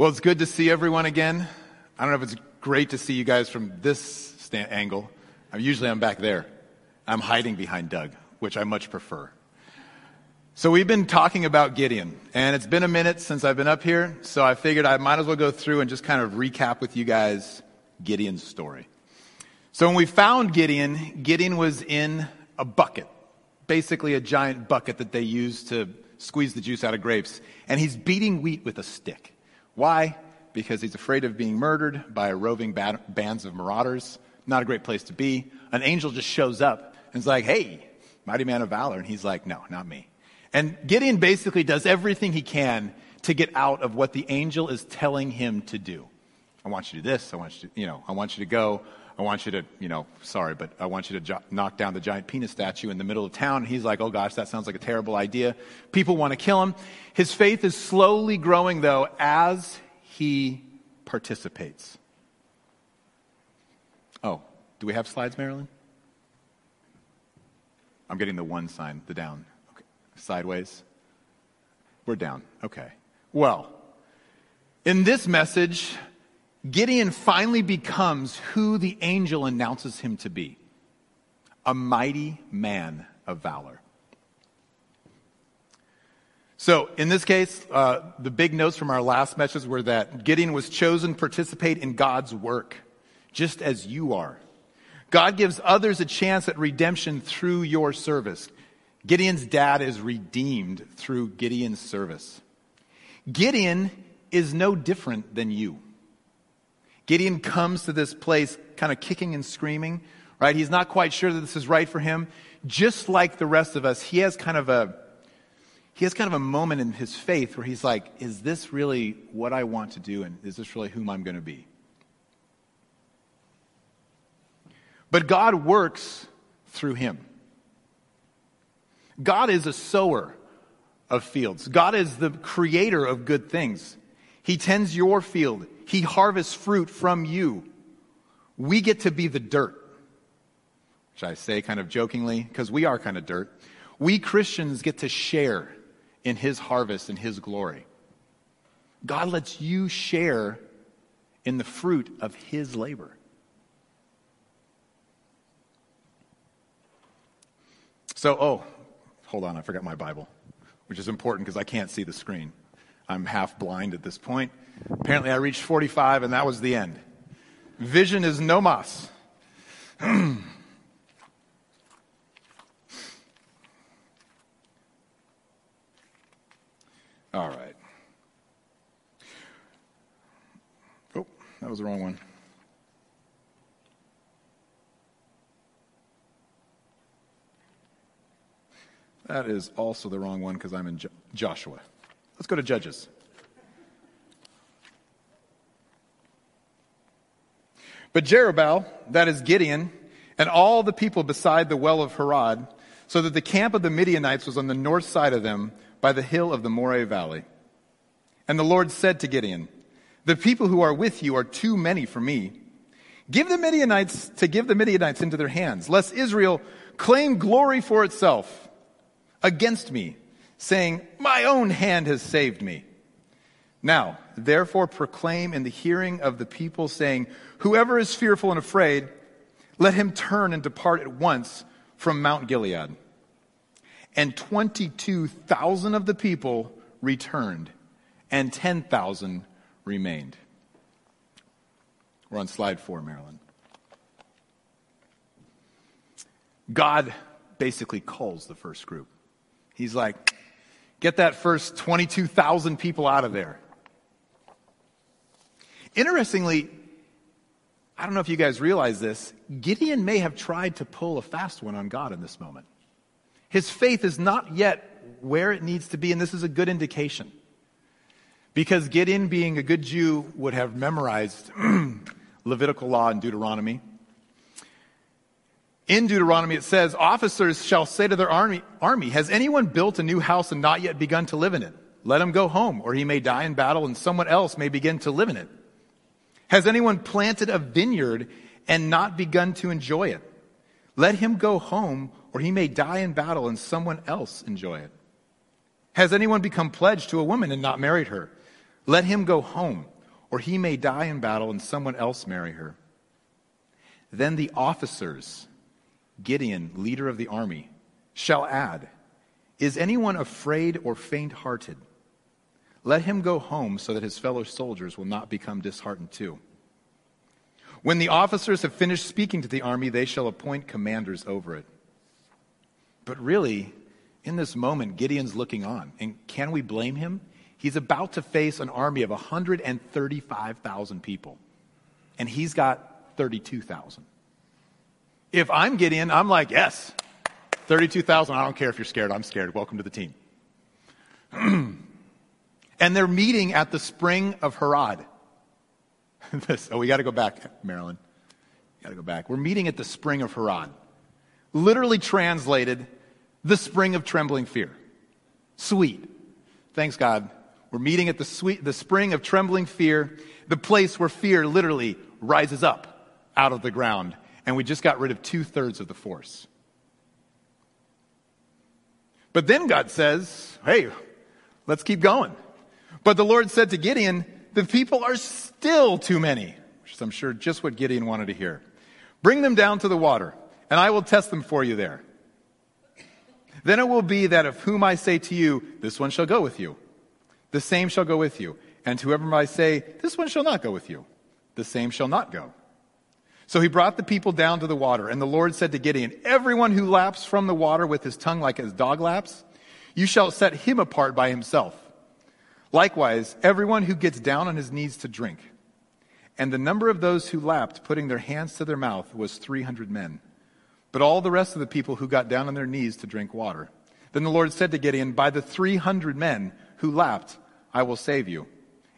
Well, it's good to see everyone again. I don't know if it's great to see you guys from this stand- angle. I'm, usually I'm back there. I'm hiding behind Doug, which I much prefer. So we've been talking about Gideon, and it's been a minute since I've been up here, so I figured I might as well go through and just kind of recap with you guys Gideon's story. So when we found Gideon, Gideon was in a bucket, basically a giant bucket that they use to squeeze the juice out of grapes, and he's beating wheat with a stick. Why? Because he's afraid of being murdered by roving bands of marauders. Not a great place to be. An angel just shows up and is like, hey, mighty man of valor. And he's like, no, not me. And Gideon basically does everything he can to get out of what the angel is telling him to do. I want you to do this. I want you to, you know, I want you to go. I want you to, you know, sorry, but I want you to jo- knock down the giant penis statue in the middle of town. And he's like, oh gosh, that sounds like a terrible idea. People want to kill him. His faith is slowly growing, though, as he participates. Oh, do we have slides, Marilyn? I'm getting the one sign, the down. Okay. Sideways. We're down. Okay. Well, in this message, Gideon finally becomes who the angel announces him to be a mighty man of valor. So, in this case, uh, the big notes from our last message were that Gideon was chosen to participate in God's work, just as you are. God gives others a chance at redemption through your service. Gideon's dad is redeemed through Gideon's service. Gideon is no different than you. Gideon comes to this place kind of kicking and screaming, right? He's not quite sure that this is right for him. Just like the rest of us, he has kind of a he has kind of a moment in his faith where he's like, is this really what I want to do and is this really whom I'm going to be? But God works through him. God is a sower of fields. God is the creator of good things. He tends your field. He harvests fruit from you. We get to be the dirt, which I say kind of jokingly because we are kind of dirt. We Christians get to share in His harvest and His glory. God lets you share in the fruit of His labor. So, oh, hold on, I forgot my Bible, which is important because I can't see the screen. I'm half blind at this point. Apparently, I reached 45 and that was the end. Vision is no mas. All right. Oh, that was the wrong one. That is also the wrong one because I'm in jo- Joshua. Let's go to Judges. But Jerubbaal, that is Gideon, and all the people beside the well of Harod, so that the camp of the Midianites was on the north side of them by the hill of the Moreh valley. And the Lord said to Gideon, The people who are with you are too many for me. Give the Midianites to give the Midianites into their hands, lest Israel claim glory for itself against me, saying, My own hand has saved me. Now, therefore proclaim in the hearing of the people, saying, Whoever is fearful and afraid, let him turn and depart at once from Mount Gilead. And 22,000 of the people returned, and 10,000 remained. We're on slide four, Marilyn. God basically calls the first group. He's like, get that first 22,000 people out of there. Interestingly, I don't know if you guys realize this, Gideon may have tried to pull a fast one on God in this moment. His faith is not yet where it needs to be, and this is a good indication. Because Gideon, being a good Jew, would have memorized Levitical law and Deuteronomy. In Deuteronomy, it says, Officers shall say to their army, army, Has anyone built a new house and not yet begun to live in it? Let him go home, or he may die in battle, and someone else may begin to live in it. Has anyone planted a vineyard and not begun to enjoy it? Let him go home, or he may die in battle and someone else enjoy it. Has anyone become pledged to a woman and not married her? Let him go home, or he may die in battle and someone else marry her. Then the officers, Gideon, leader of the army, shall add, Is anyone afraid or faint hearted? Let him go home so that his fellow soldiers will not become disheartened too. When the officers have finished speaking to the army, they shall appoint commanders over it. But really, in this moment, Gideon's looking on. And can we blame him? He's about to face an army of 135,000 people, and he's got 32,000. If I'm Gideon, I'm like, yes, 32,000. I don't care if you're scared. I'm scared. Welcome to the team. and they're meeting at the spring of Harod. this, oh, we got to go back, Marilyn. Got to go back. We're meeting at the spring of Harod. Literally translated, the spring of trembling fear. Sweet. Thanks, God. We're meeting at the, sweet, the spring of trembling fear, the place where fear literally rises up out of the ground. And we just got rid of two thirds of the force. But then God says, hey, let's keep going. But the Lord said to Gideon, the people are still too many, which is, I'm sure, just what Gideon wanted to hear. Bring them down to the water, and I will test them for you there. Then it will be that of whom I say to you, this one shall go with you, the same shall go with you. And to whoever I say, this one shall not go with you, the same shall not go. So he brought the people down to the water, and the Lord said to Gideon, Everyone who laps from the water with his tongue like his dog laps, you shall set him apart by himself. Likewise, everyone who gets down on his knees to drink. And the number of those who lapped, putting their hands to their mouth, was 300 men. But all the rest of the people who got down on their knees to drink water. Then the Lord said to Gideon, By the 300 men who lapped, I will save you,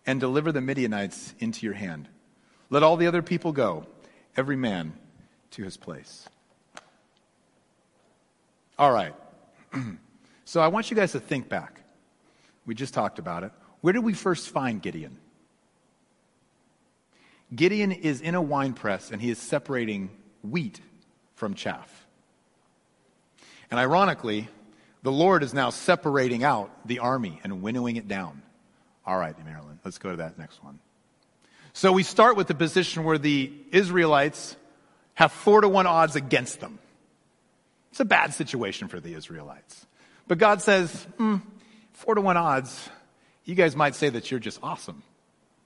and deliver the Midianites into your hand. Let all the other people go, every man to his place. All right. so I want you guys to think back. We just talked about it. Where did we first find Gideon? Gideon is in a wine press and he is separating wheat from chaff. And ironically, the Lord is now separating out the army and winnowing it down. All right, Marilyn, let's go to that next one. So we start with the position where the Israelites have four to one odds against them. It's a bad situation for the Israelites. But God says, mm, four to one odds, you guys might say that you're just awesome.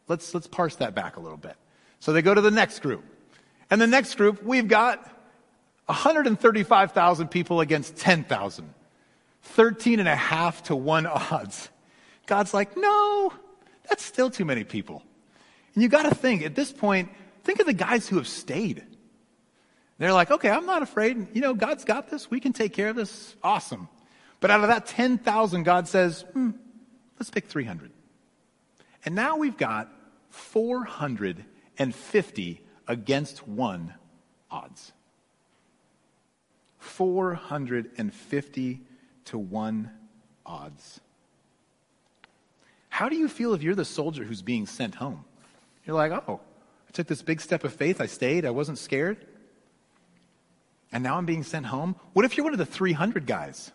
Let's, let's parse that back a little bit. So they go to the next group. And the next group, we've got 135,000 people against 10,000. 13 and a half to one odds. God's like, no, that's still too many people. And you got to think, at this point, think of the guys who have stayed. They're like, okay, I'm not afraid. You know, God's got this. We can take care of this. Awesome. But out of that 10,000, God says, hmm, let's pick 300. And now we've got 450 against one odds. 450 to one odds. How do you feel if you're the soldier who's being sent home? You're like, oh, I took this big step of faith. I stayed. I wasn't scared. And now I'm being sent home. What if you're one of the 300 guys?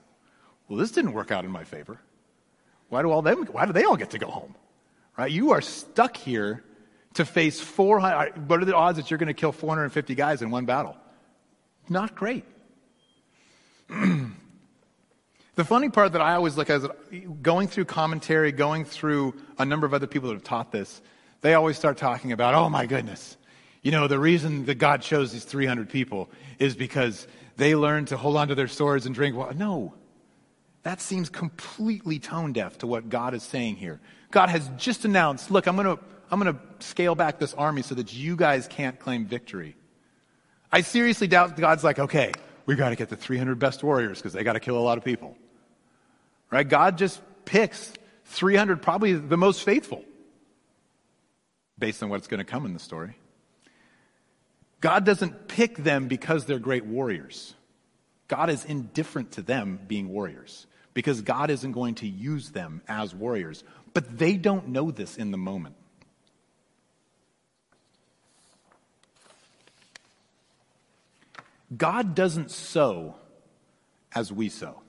well, this didn't work out in my favor. Why do all them, why do they all get to go home? Right? You are stuck here to face 400, uh, what are the odds that you're going to kill 450 guys in one battle? Not great. the funny part that I always look at is going through commentary, going through a number of other people that have taught this, they always start talking about, oh my goodness, you know, the reason that God chose these 300 people is because they learned to hold on to their swords and drink water. No. That seems completely tone deaf to what God is saying here. God has just announced, look, I'm going to I'm going to scale back this army so that you guys can't claim victory. I seriously doubt God's like, okay, we got to get the 300 best warriors because they got to kill a lot of people. Right? God just picks 300, probably the most faithful, based on what's going to come in the story. God doesn't pick them because they're great warriors. God is indifferent to them being warriors because God isn't going to use them as warriors. But they don't know this in the moment. God doesn't sow as we sow.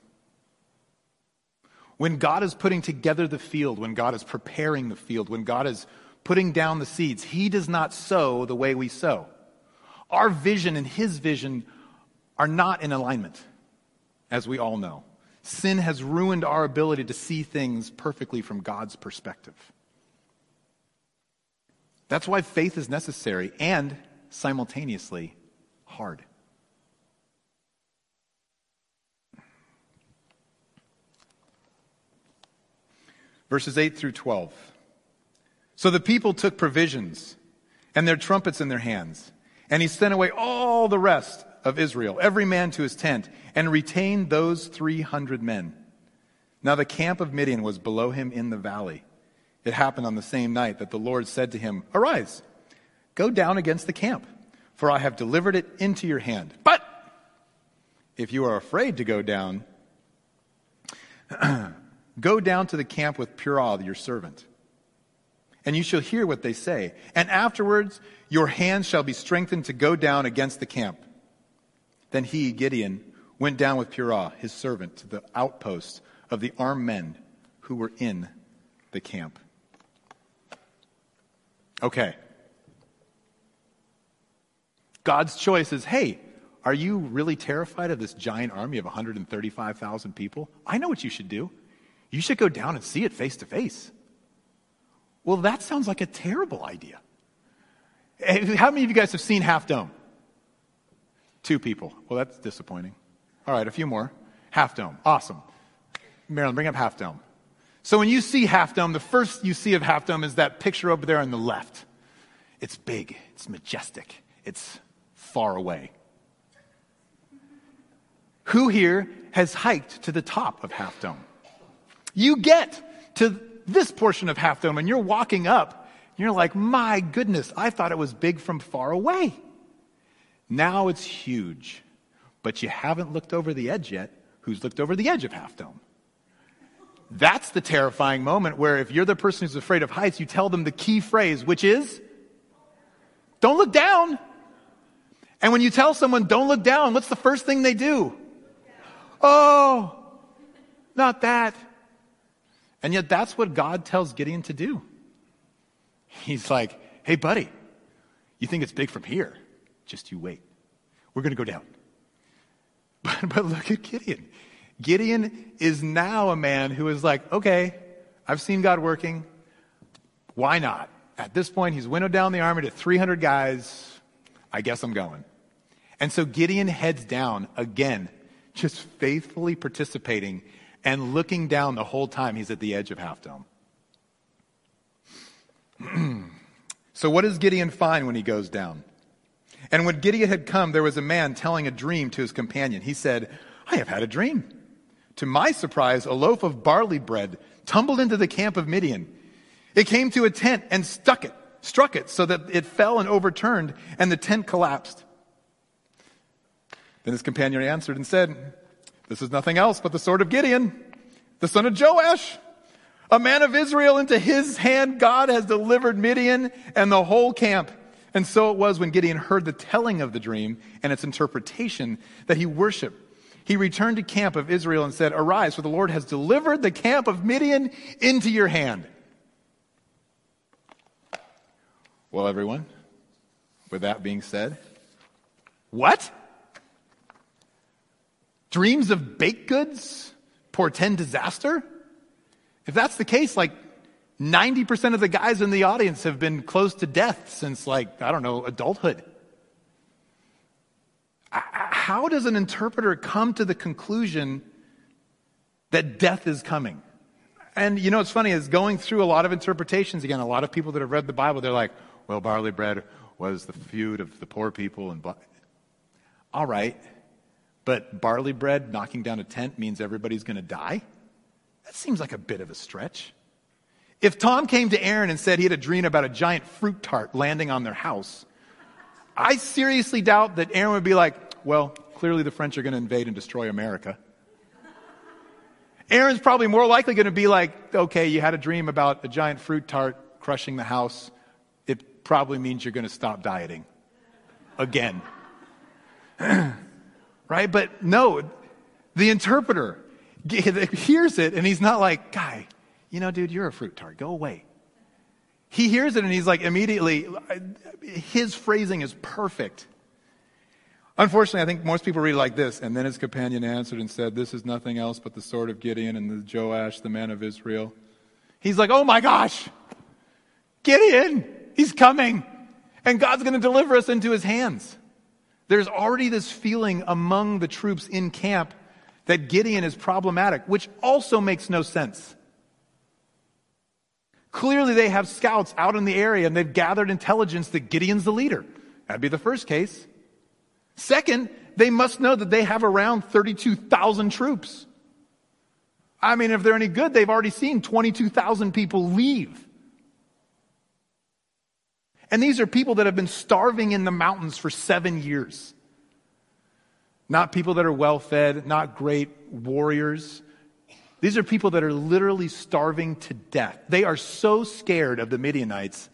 When God is putting together the field, when God is preparing the field, when God is putting down the seeds, He does not sow the way we sow. Our vision and His vision are not in alignment, as we all know. Sin has ruined our ability to see things perfectly from God's perspective. That's why faith is necessary and simultaneously hard. Verses 8 through 12. So the people took provisions and their trumpets in their hands, and he sent away all the rest of Israel, every man to his tent, and retained those 300 men. Now the camp of Midian was below him in the valley. It happened on the same night that the Lord said to him, Arise, go down against the camp, for I have delivered it into your hand. But if you are afraid to go down, go down to the camp with Purah, your servant. And you shall hear what they say. And afterwards, your hands shall be strengthened to go down against the camp. Then he, Gideon, went down with Purah, his servant, to the outpost of the armed men who were in the camp. Okay. God's choice is hey, are you really terrified of this giant army of 135,000 people? I know what you should do. You should go down and see it face to face. Well, that sounds like a terrible idea. How many of you guys have seen Half Dome? Two people. Well, that's disappointing. All right, a few more. Half Dome. Awesome. Marilyn, bring up Half Dome. So when you see Half Dome, the first you see of Half Dome is that picture over there on the left. It's big, it's majestic, it's far away. Who here has hiked to the top of Half Dome? You get to this portion of Half Dome and you're walking up, you're like, my goodness, I thought it was big from far away. Now it's huge, but you haven't looked over the edge yet. Who's looked over the edge of Half Dome? That's the terrifying moment where if you're the person who's afraid of heights, you tell them the key phrase, which is, don't look down. And when you tell someone, don't look down, what's the first thing they do? Oh, not that. And yet that's what God tells Gideon to do. He's like, hey, buddy, you think it's big from here? Just you wait. We're going to go down. But, but look at Gideon. Gideon is now a man who is like, okay, I've seen God working. Why not? At this point, he's winnowed down the army to 300 guys. I guess I'm going. And so Gideon heads down again, just faithfully participating and looking down the whole time he's at the edge of Half Dome. so, what does Gideon find when he goes down? And when Gideon had come, there was a man telling a dream to his companion. He said, I have had a dream. To my surprise, a loaf of barley bread tumbled into the camp of Midian. It came to a tent and stuck it, struck it so that it fell and overturned, and the tent collapsed. Then his companion answered and said, This is nothing else but the sword of Gideon, the son of Joash. A man of Israel into his hand God has delivered Midian and the whole camp. And so it was when Gideon heard the telling of the dream and its interpretation that he worshiped. He returned to camp of Israel and said, Arise, for the Lord has delivered the camp of Midian into your hand. Well, everyone, with that being said, what? Dreams of baked goods portend disaster? If that's the case, like 90% of the guys in the audience have been close to death since, like, I don't know, adulthood. How does an interpreter come to the conclusion that death is coming? And you know what's funny is going through a lot of interpretations again, a lot of people that have read the Bible, they're like, well, barley bread was the food of the poor people. and All right, but barley bread knocking down a tent means everybody's going to die? That seems like a bit of a stretch. If Tom came to Aaron and said he had a dream about a giant fruit tart landing on their house, I seriously doubt that Aaron would be like, well, clearly the French are going to invade and destroy America. Aaron's probably more likely going to be like, okay, you had a dream about a giant fruit tart crushing the house. It probably means you're going to stop dieting again. right? But no, the interpreter hears it and he's not like, guy, you know, dude, you're a fruit tart. Go away. He hears it and he's like, immediately, his phrasing is perfect. Unfortunately, I think most people read like this. And then his companion answered and said, This is nothing else but the sword of Gideon and the Joash, the man of Israel. He's like, Oh my gosh, Gideon, he's coming. And God's going to deliver us into his hands. There's already this feeling among the troops in camp that Gideon is problematic, which also makes no sense. Clearly, they have scouts out in the area and they've gathered intelligence that Gideon's the leader. That'd be the first case. Second, they must know that they have around 32,000 troops. I mean, if they're any good, they've already seen 22,000 people leave. And these are people that have been starving in the mountains for seven years. Not people that are well fed, not great warriors. These are people that are literally starving to death. They are so scared of the Midianites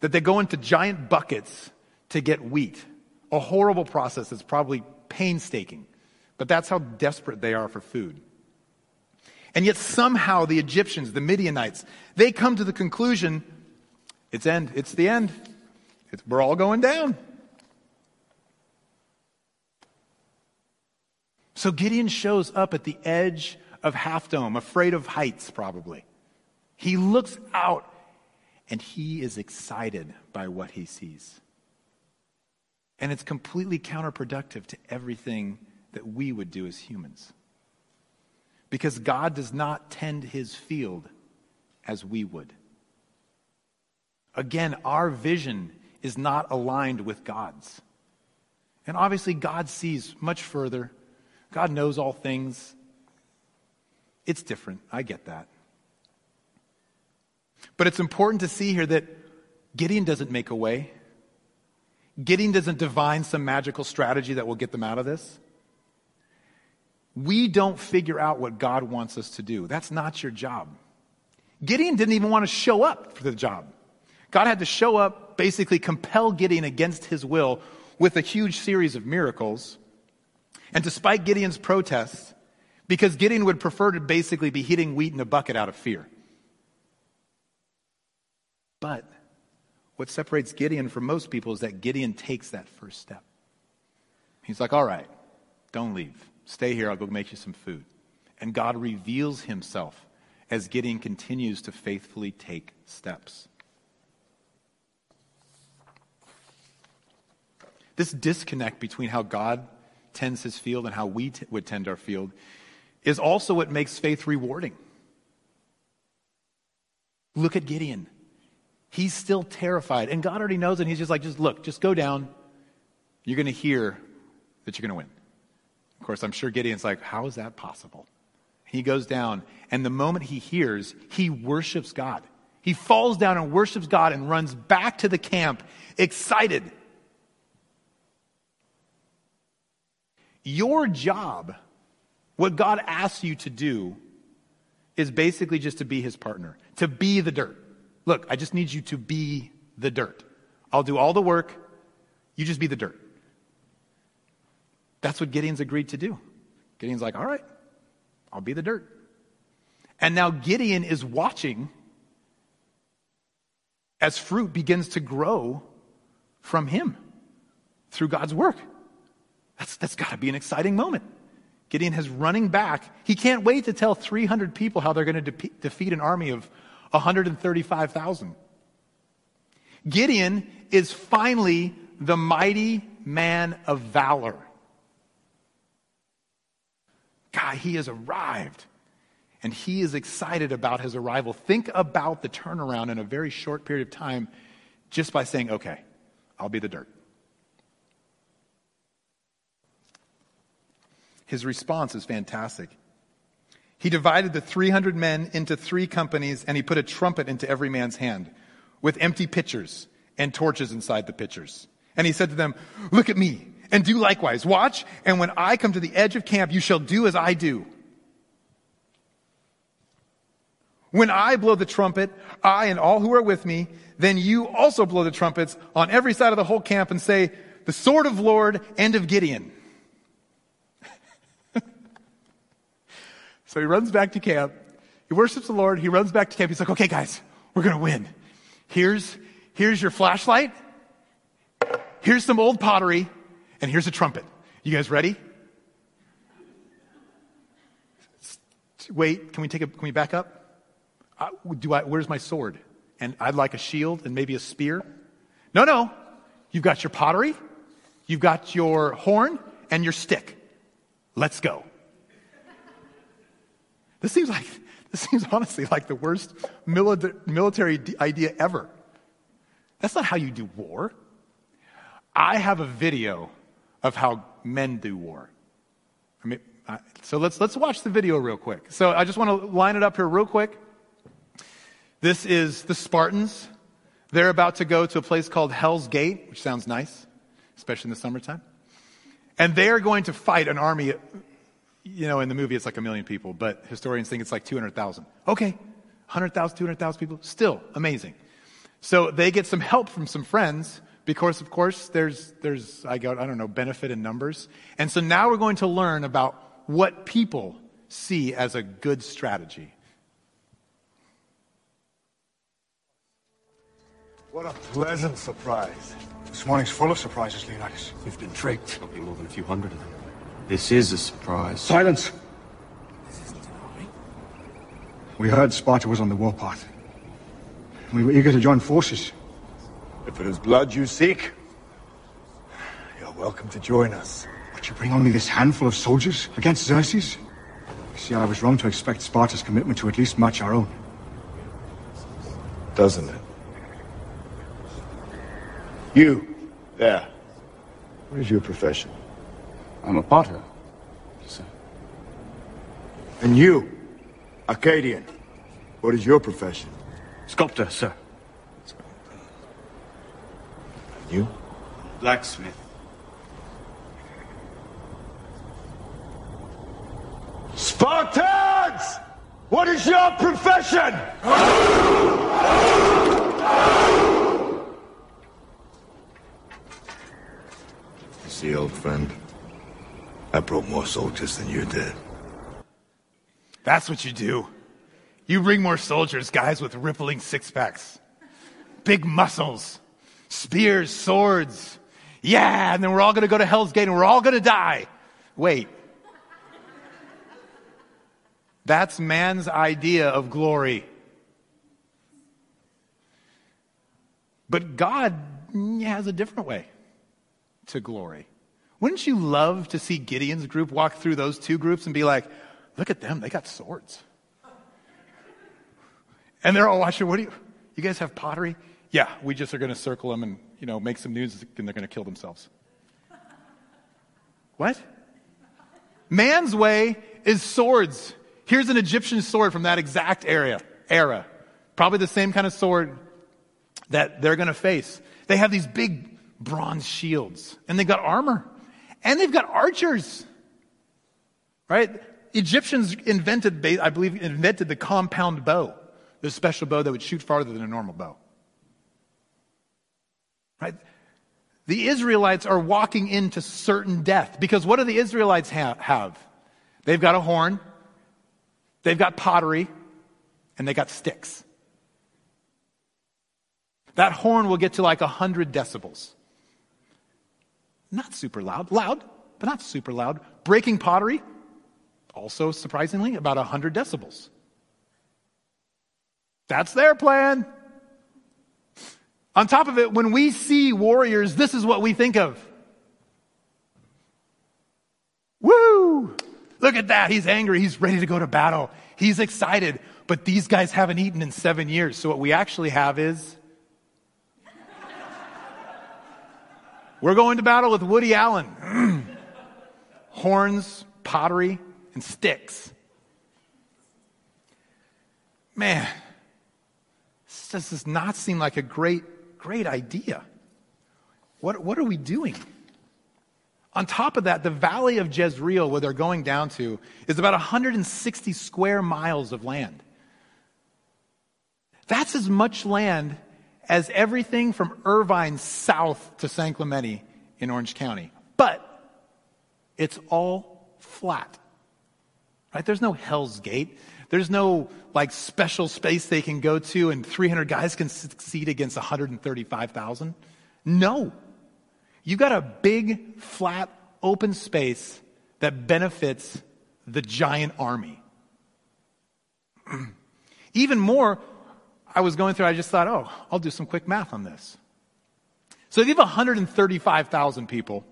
that they go into giant buckets to get wheat a horrible process that's probably painstaking, but that's how desperate they are for food. And yet somehow the Egyptians, the Midianites, they come to the conclusion, it's end, it's the end. It's, we're all going down. So Gideon shows up at the edge of Half Dome, afraid of heights probably. He looks out and he is excited by what he sees. And it's completely counterproductive to everything that we would do as humans. Because God does not tend his field as we would. Again, our vision is not aligned with God's. And obviously, God sees much further. God knows all things. It's different. I get that. But it's important to see here that Gideon doesn't make a way. Gideon doesn't divine some magical strategy that will get them out of this. We don't figure out what God wants us to do. That's not your job. Gideon didn't even want to show up for the job. God had to show up, basically compel Gideon against his will with a huge series of miracles. And despite Gideon's protests, because Gideon would prefer to basically be hitting wheat in a bucket out of fear. But what separates Gideon from most people is that Gideon takes that first step. He's like, all right, don't leave. Stay here. I'll go make you some food. And God reveals himself as Gideon continues to faithfully take steps. This disconnect between how God tends his field and how we t- would tend our field is also what makes faith rewarding. Look at Gideon. He's still terrified. And God already knows. And he's just like, just look, just go down. You're going to hear that you're going to win. Of course, I'm sure Gideon's like, how is that possible? He goes down, and the moment he hears, he worships God. He falls down and worships God and runs back to the camp excited. Your job, what God asks you to do, is basically just to be his partner, to be the dirt. Look, I just need you to be the dirt. I'll do all the work. You just be the dirt. That's what Gideon's agreed to do. Gideon's like, all right, I'll be the dirt. And now Gideon is watching as fruit begins to grow from him through God's work. That's, that's got to be an exciting moment. Gideon has running back. He can't wait to tell 300 people how they're going to de- defeat an army of 135,000. Gideon is finally the mighty man of valor. God, he has arrived. And he is excited about his arrival. Think about the turnaround in a very short period of time just by saying, okay, I'll be the dirt. His response is fantastic. He divided the 300 men into three companies and he put a trumpet into every man's hand with empty pitchers and torches inside the pitchers. And he said to them, look at me and do likewise. Watch. And when I come to the edge of camp, you shall do as I do. When I blow the trumpet, I and all who are with me, then you also blow the trumpets on every side of the whole camp and say, the sword of Lord and of Gideon. So he runs back to camp. He worships the Lord. He runs back to camp. He's like, okay, guys, we're going to win. Here's, here's your flashlight. Here's some old pottery. And here's a trumpet. You guys ready? Wait, can we take a, can we back up? Uh, do I, where's my sword? And I'd like a shield and maybe a spear. No, no. You've got your pottery. You've got your horn and your stick. Let's go. This seems like, this seems honestly like the worst military idea ever. That's not how you do war. I have a video of how men do war. I mean, so let's, let's watch the video real quick. So I just want to line it up here real quick. This is the Spartans. They're about to go to a place called Hell's Gate, which sounds nice, especially in the summertime. And they are going to fight an army. You know, in the movie, it's like a million people, but historians think it's like 200,000. Okay, 100,000, 200,000 people, still amazing. So they get some help from some friends because, of course, there's, there's I, got, I don't know, benefit in numbers. And so now we're going to learn about what people see as a good strategy. What a pleasant surprise. This morning's full of surprises, Leonidas. We've been tricked. There'll be more than a few hundred of them. This is a surprise. Silence! This isn't an army. We heard Sparta was on the warpath. We were eager to join forces. If it is blood you seek, you're welcome to join us. Would you bring only this handful of soldiers against Xerxes? You see, I was wrong to expect Sparta's commitment to at least match our own. Doesn't it? You, there. What is your profession? I'm a potter, sir. And you, Arcadian, what is your profession? Sculptor, sir. And you? Blacksmith. Spartans! What is your profession? You see, old friend, I brought more soldiers than you did. That's what you do. You bring more soldiers, guys with rippling six packs, big muscles, spears, swords. Yeah, and then we're all going to go to Hell's Gate and we're all going to die. Wait. That's man's idea of glory. But God has a different way to glory. Wouldn't you love to see Gideon's group walk through those two groups and be like, look at them, they got swords. And they're all watching, what do you, you guys have pottery? Yeah, we just are going to circle them and, you know, make some news and they're going to kill themselves. What? Man's way is swords. Here's an Egyptian sword from that exact area, era. Probably the same kind of sword that they're going to face. They have these big bronze shields and they've got armor and they've got archers. Right? Egyptians invented, I believe, invented the compound bow, the special bow that would shoot farther than a normal bow. Right? The Israelites are walking into certain death because what do the Israelites ha- have? They've got a horn, they've got pottery, and they got sticks. That horn will get to like 100 decibels. Not super loud. Loud, but not super loud. Breaking pottery, also surprisingly, about 100 decibels. That's their plan. On top of it, when we see warriors, this is what we think of. Woo! Look at that. He's angry. He's ready to go to battle. He's excited. But these guys haven't eaten in seven years. So what we actually have is we're going to battle with Woody Allen. Horns, pottery, and sticks. Man, this does not seem like a great Great idea. What, what are we doing? On top of that, the valley of Jezreel, where they're going down to, is about 160 square miles of land. That's as much land as everything from Irvine south to San Clemente in Orange County. But it's all flat. Right? There's no Hell's Gate. There's no like special space they can go to and 300 guys can succeed against 135,000. No. You got a big, flat, open space that benefits the giant army. Even more, I was going through, I just thought, oh, I'll do some quick math on this. So if you have 135,000 people,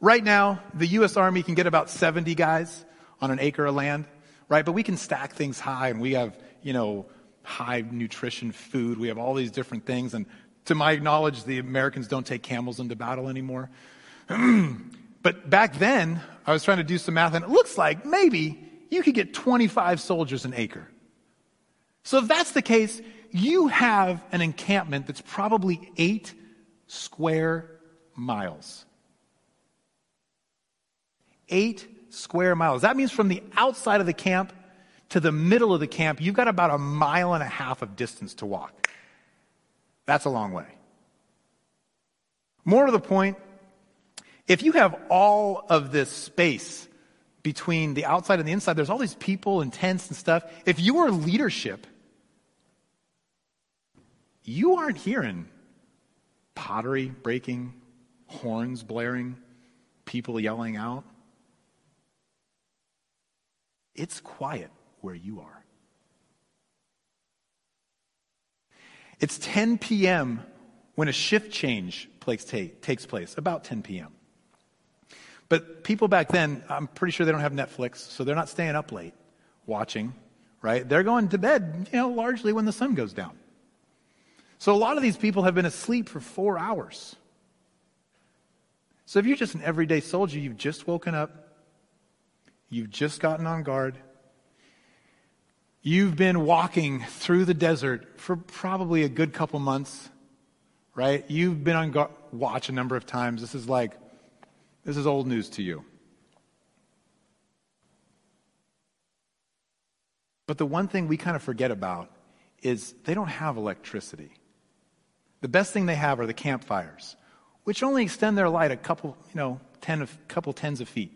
right now, the U.S. Army can get about 70 guys on an acre of land, right? But we can stack things high and we have, you know, high nutrition food. We have all these different things. And to my knowledge, the Americans don't take camels into battle anymore. but back then, I was trying to do some math and it looks like maybe you could get 25 soldiers an acre. So if that's the case, you have an encampment that's probably eight square miles. Eight square miles. That means from the outside of the camp to the middle of the camp, you've got about a mile and a half of distance to walk. That's a long way. More to the point, if you have all of this space between the outside and the inside, there's all these people and tents and stuff. If you are leadership, you aren't hearing pottery breaking, horns blaring, people yelling out. It's quiet where you are. It's 10 p.m. when a shift change takes place, about 10 p.m. But people back then, I'm pretty sure they don't have Netflix, so they're not staying up late watching, right? They're going to bed, you know, largely when the sun goes down. So a lot of these people have been asleep for four hours. So if you're just an everyday soldier, you've just woken up, you've just gotten on guard, You've been walking through the desert for probably a good couple months, right? You've been on guard, watch a number of times. This is like, this is old news to you. But the one thing we kind of forget about is they don't have electricity. The best thing they have are the campfires, which only extend their light a couple, you know, ten of, couple tens of feet.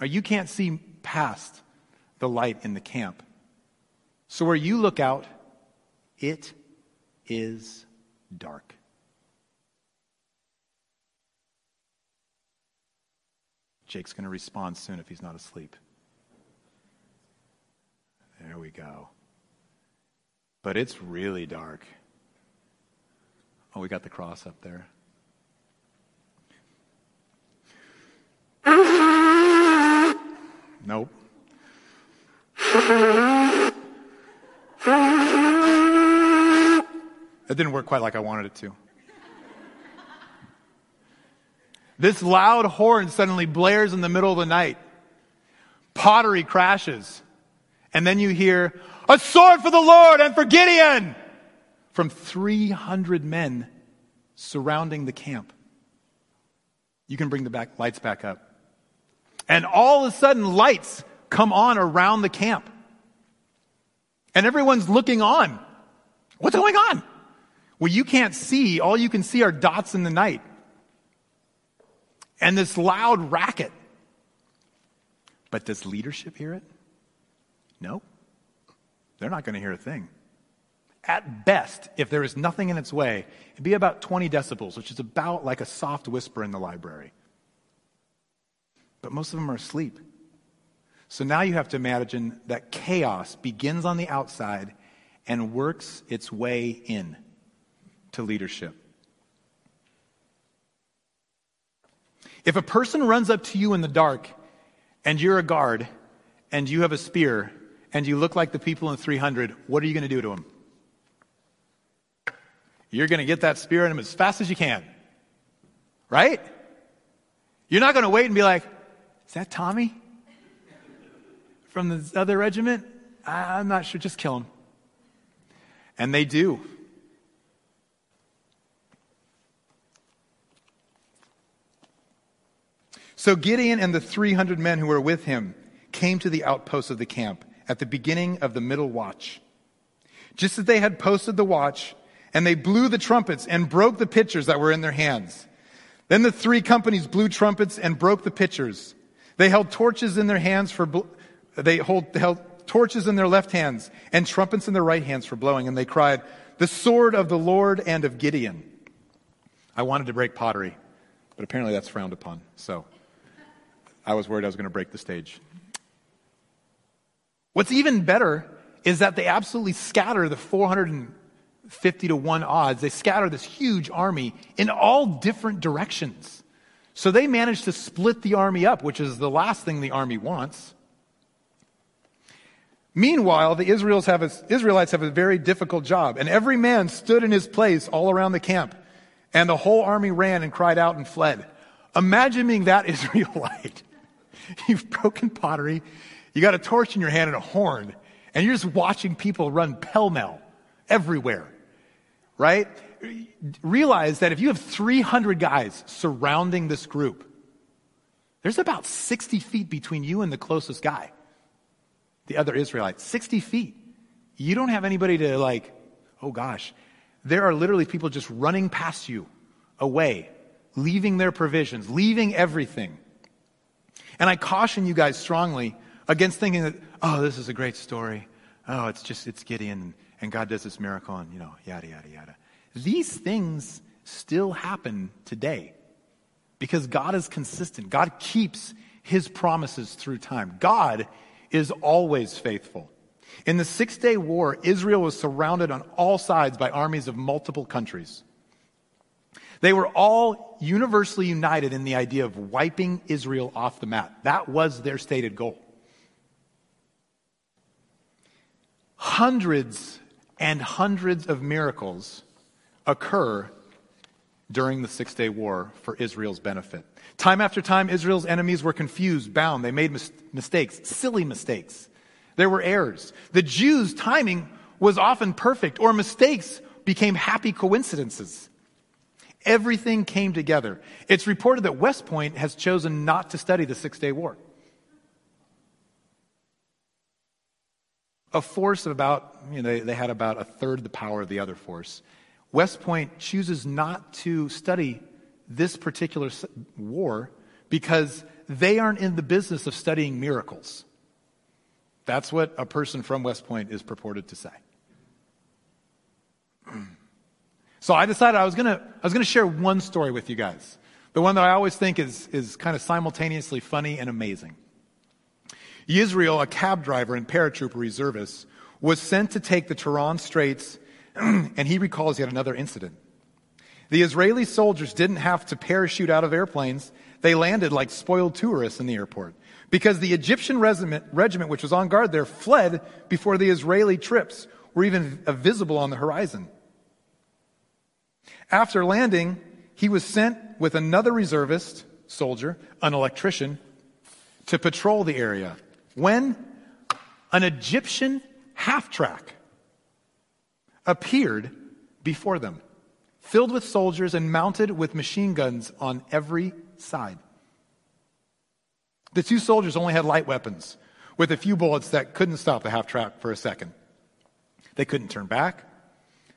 Right? You can't see past the light in the camp. So where you look out, it is dark. Jake's going to respond soon if he's not asleep. There we go. But it's really dark. Oh, we got the cross up there. Nope. That didn't work quite like I wanted it to. This loud horn suddenly blares in the middle of the night. Pottery crashes. And then you hear, a sword for the Lord and for Gideon! From 300 men surrounding the camp. You can bring the back, lights back up. And all of a sudden, lights come on around the camp. And everyone's looking on. What's going on? Well, you can't see. All you can see are dots in the night. And this loud racket. But does leadership hear it? No. They're not going to hear a thing. At best, if there is nothing in its way, it'd be about 20 decibels, which is about like a soft whisper in the library. But most of them are asleep. So now you have to imagine that chaos begins on the outside and works its way in to leadership. If a person runs up to you in the dark and you're a guard and you have a spear and you look like the people in 300, what are you going to do to them? You're going to get that spear in him as fast as you can. Right? You're not going to wait and be like, is that Tommy? from the other regiment? I'm not sure. Just kill him. And they do. So Gideon and the 300 men who were with him came to the outposts of the camp at the beginning of the middle watch. Just as they had posted the watch, and they blew the trumpets and broke the pitchers that were in their hands. Then the three companies blew trumpets and broke the pitchers. They held torches in their hands for, they hold, held torches in their left hands and trumpets in their right hands for blowing, and they cried, The sword of the Lord and of Gideon. I wanted to break pottery, but apparently that's frowned upon. So I was worried I was going to break the stage. What's even better is that they absolutely scatter the 450 to 1 odds. They scatter this huge army in all different directions. So they manage to split the army up, which is the last thing the army wants. Meanwhile, the Israelites have, a, Israelites have a very difficult job, and every man stood in his place all around the camp, and the whole army ran and cried out and fled. Imagine being that Israelite. You've broken pottery, you got a torch in your hand and a horn, and you're just watching people run pell mell everywhere, right? Realize that if you have 300 guys surrounding this group, there's about 60 feet between you and the closest guy the other Israelites, 60 feet. You don't have anybody to like, oh gosh. There are literally people just running past you away, leaving their provisions, leaving everything. And I caution you guys strongly against thinking that, oh, this is a great story. Oh, it's just, it's Gideon and God does this miracle and, you know, yada, yada, yada. These things still happen today because God is consistent. God keeps his promises through time. God is always faithful. In the Six Day War, Israel was surrounded on all sides by armies of multiple countries. They were all universally united in the idea of wiping Israel off the map. That was their stated goal. Hundreds and hundreds of miracles occur during the Six Day War for Israel's benefit. Time after time, Israel's enemies were confused, bound. They made mis- mistakes, silly mistakes. There were errors. The Jews' timing was often perfect, or mistakes became happy coincidences. Everything came together. It's reported that West Point has chosen not to study the Six Day War. A force of about, you know, they, they had about a third the power of the other force. West Point chooses not to study this particular war because they aren't in the business of studying miracles. That's what a person from West Point is purported to say. So I decided I was gonna, I was gonna share one story with you guys. The one that I always think is, is kind of simultaneously funny and amazing. Yisrael, a cab driver and paratrooper reservist, was sent to take the Tiran Straits, and he recalls yet another incident. The Israeli soldiers didn't have to parachute out of airplanes. They landed like spoiled tourists in the airport because the Egyptian regiment, regiment which was on guard there fled before the Israeli trips were even uh, visible on the horizon. After landing, he was sent with another reservist soldier, an electrician, to patrol the area when an Egyptian half track appeared before them filled with soldiers and mounted with machine guns on every side. The two soldiers only had light weapons with a few bullets that couldn't stop the half track for a second. They couldn't turn back,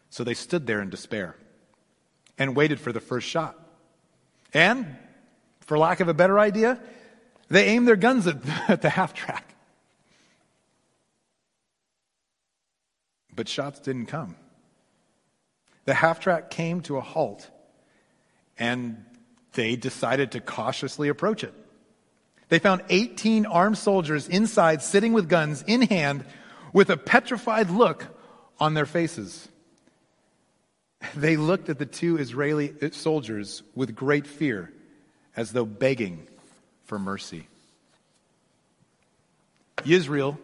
so they stood there in despair and waited for the first shot. And, for lack of a better idea, they aimed their guns at, the half track. But shots didn't come the half track came to a halt and they decided to cautiously approach it. They found 18 armed soldiers inside sitting with guns in hand with a petrified look on their faces. They looked at the two Israeli soldiers with great fear as though begging for mercy. Israel,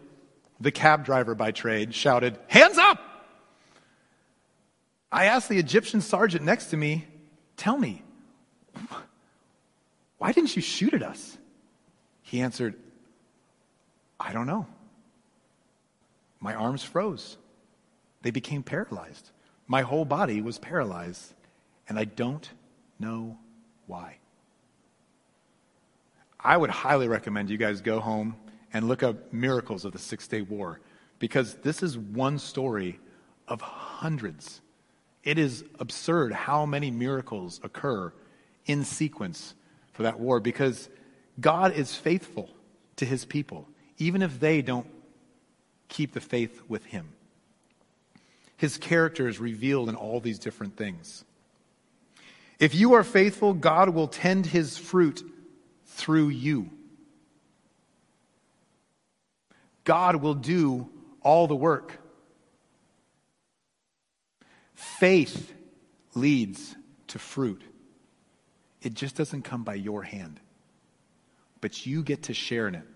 the cab driver by trade, shouted, Hands up! I asked the Egyptian sergeant next to me, Tell me, why didn't you shoot at us? He answered, I don't know. My arms froze. They became paralyzed. My whole body was paralyzed, and I don't know why. I would highly recommend you guys go home and look up miracles of the Six Day War because this is one story of hundreds it is absurd how many miracles occur in sequence for that war because God is faithful to his people. even if they don't keep the faith with Him. His character is revealed in all these different things. If you are faithful, God will tend His fruit through you. God will do all the work. Faith leads to fruit. It just doesn't come by your hand, but you get to share in it.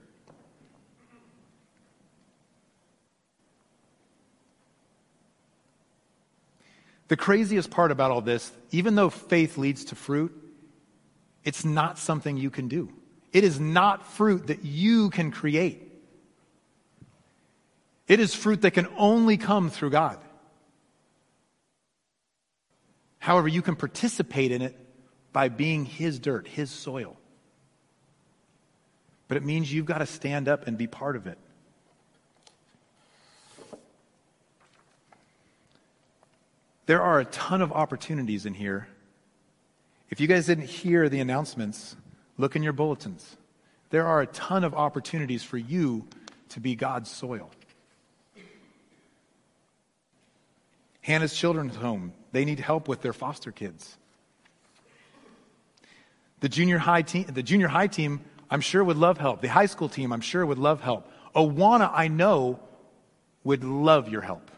The craziest part about all this, even though faith leads to fruit, it's not something you can do. It is not fruit that you can create. It is fruit that can only come through God. However, you can participate in it by being His dirt, His soil. But it means you've got to stand up and be part of it. There are a ton of opportunities in here. If you guys didn't hear the announcements, look in your bulletins. There are a ton of opportunities for you to be God's soil. Hannah's Children's Home, they need help with their foster kids. The junior high team, the junior high team, I'm sure would love help. The high school team, I'm sure would love help. Awana, I know, would love your help.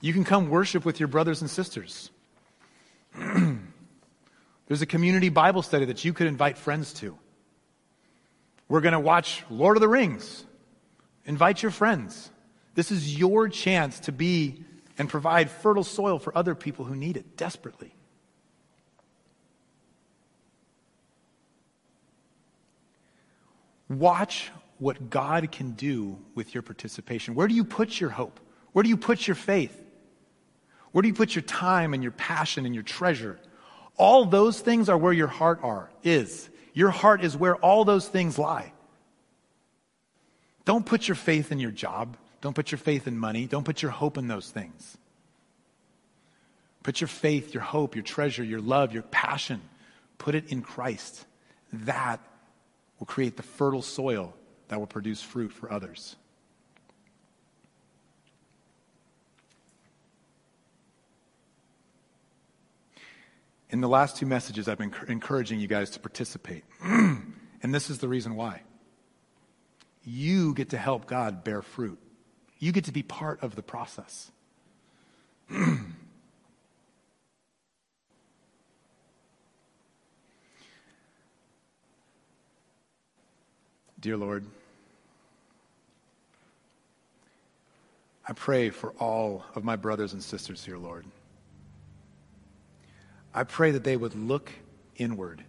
You can come worship with your brothers and sisters. There's a community Bible study that you could invite friends to. We're going to watch Lord of the Rings. Invite your friends. This is your chance to be and provide fertile soil for other people who need it desperately. Watch what God can do with your participation. Where do you put your hope? Where do you put your faith? Where do you put your time and your passion and your treasure? All those things are where your heart are, is. Your heart is where all those things lie. Don't put your faith in your job. Don't put your faith in money. Don't put your hope in those things. Put your faith, your hope, your treasure, your love, your passion, put it in Christ. That will create the fertile soil that will produce fruit for others. In the last two messages, I've been encouraging you guys to participate. and this is the reason why. You get to help God bear fruit. You get to be part of the process. Dear Lord, I pray for all of my brothers and sisters here, Lord. I pray that they would look inward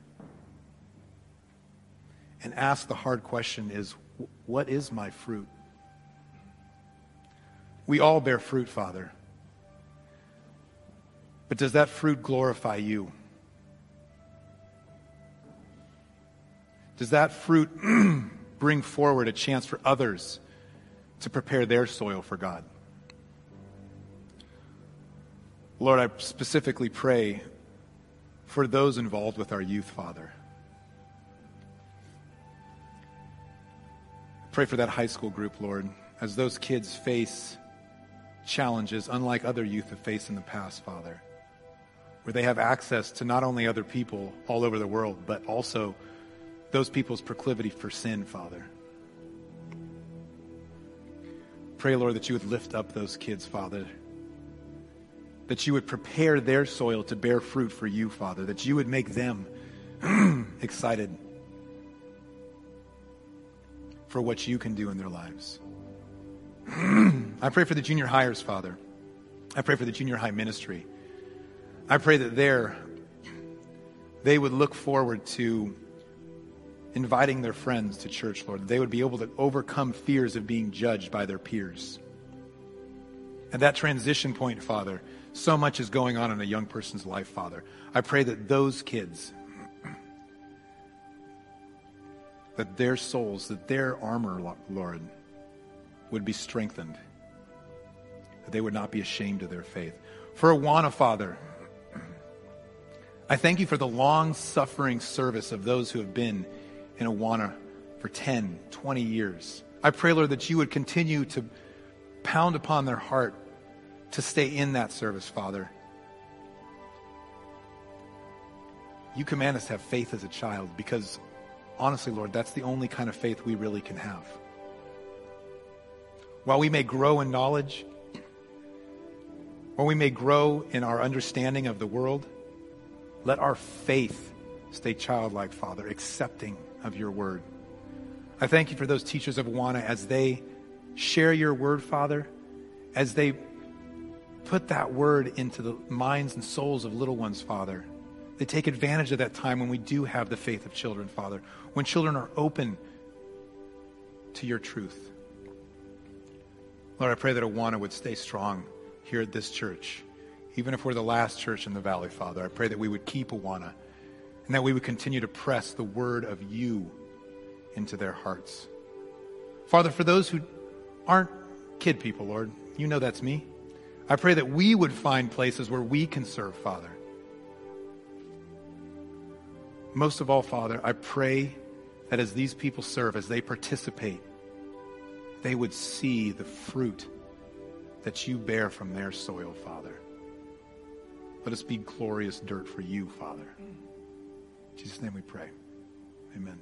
and ask the hard question is what is my fruit? We all bear fruit, Father. But does that fruit glorify you? Does that fruit bring forward a chance for others to prepare their soil for God? Lord, I specifically pray for those involved with our youth, Father. Pray for that high school group, Lord, as those kids face challenges unlike other youth have faced in the past, Father, where they have access to not only other people all over the world, but also those people's proclivity for sin, Father. Pray, Lord, that you would lift up those kids, Father. That you would prepare their soil to bear fruit for you, Father. That you would make them excited for what you can do in their lives. I pray for the junior hires, Father. I pray for the junior high ministry. I pray that there they would look forward to inviting their friends to church, Lord. They would be able to overcome fears of being judged by their peers. At that transition point, Father, so much is going on in a young person's life, Father. I pray that those kids, that their souls, that their armor, Lord, would be strengthened, that they would not be ashamed of their faith. For Awana, Father, I thank you for the long suffering service of those who have been in Awana for 10, 20 years. I pray, Lord, that you would continue to pound upon their heart to stay in that service, Father. You command us to have faith as a child because, honestly, Lord, that's the only kind of faith we really can have. While we may grow in knowledge, while we may grow in our understanding of the world, let our faith stay childlike, Father, accepting of your word. I thank you for those teachers of Awana as they share your word, Father, as they put that word into the minds and souls of little ones, Father. They take advantage of that time when we do have the faith of children, Father, when children are open to your truth. Lord, I pray that Awana would stay strong here at this church, even if we're the last church in the valley, Father. I pray that we would keep Awana and that we would continue to press the word of you into their hearts. Father, for those who aren't kid people, Lord, you know that's me. I pray that we would find places where we can serve, Father. Most of all, Father, I pray that as these people serve, as they participate, they would see the fruit that you bear from their soil, Father. Let us be glorious dirt for you, Father. In Jesus' name we pray. Amen.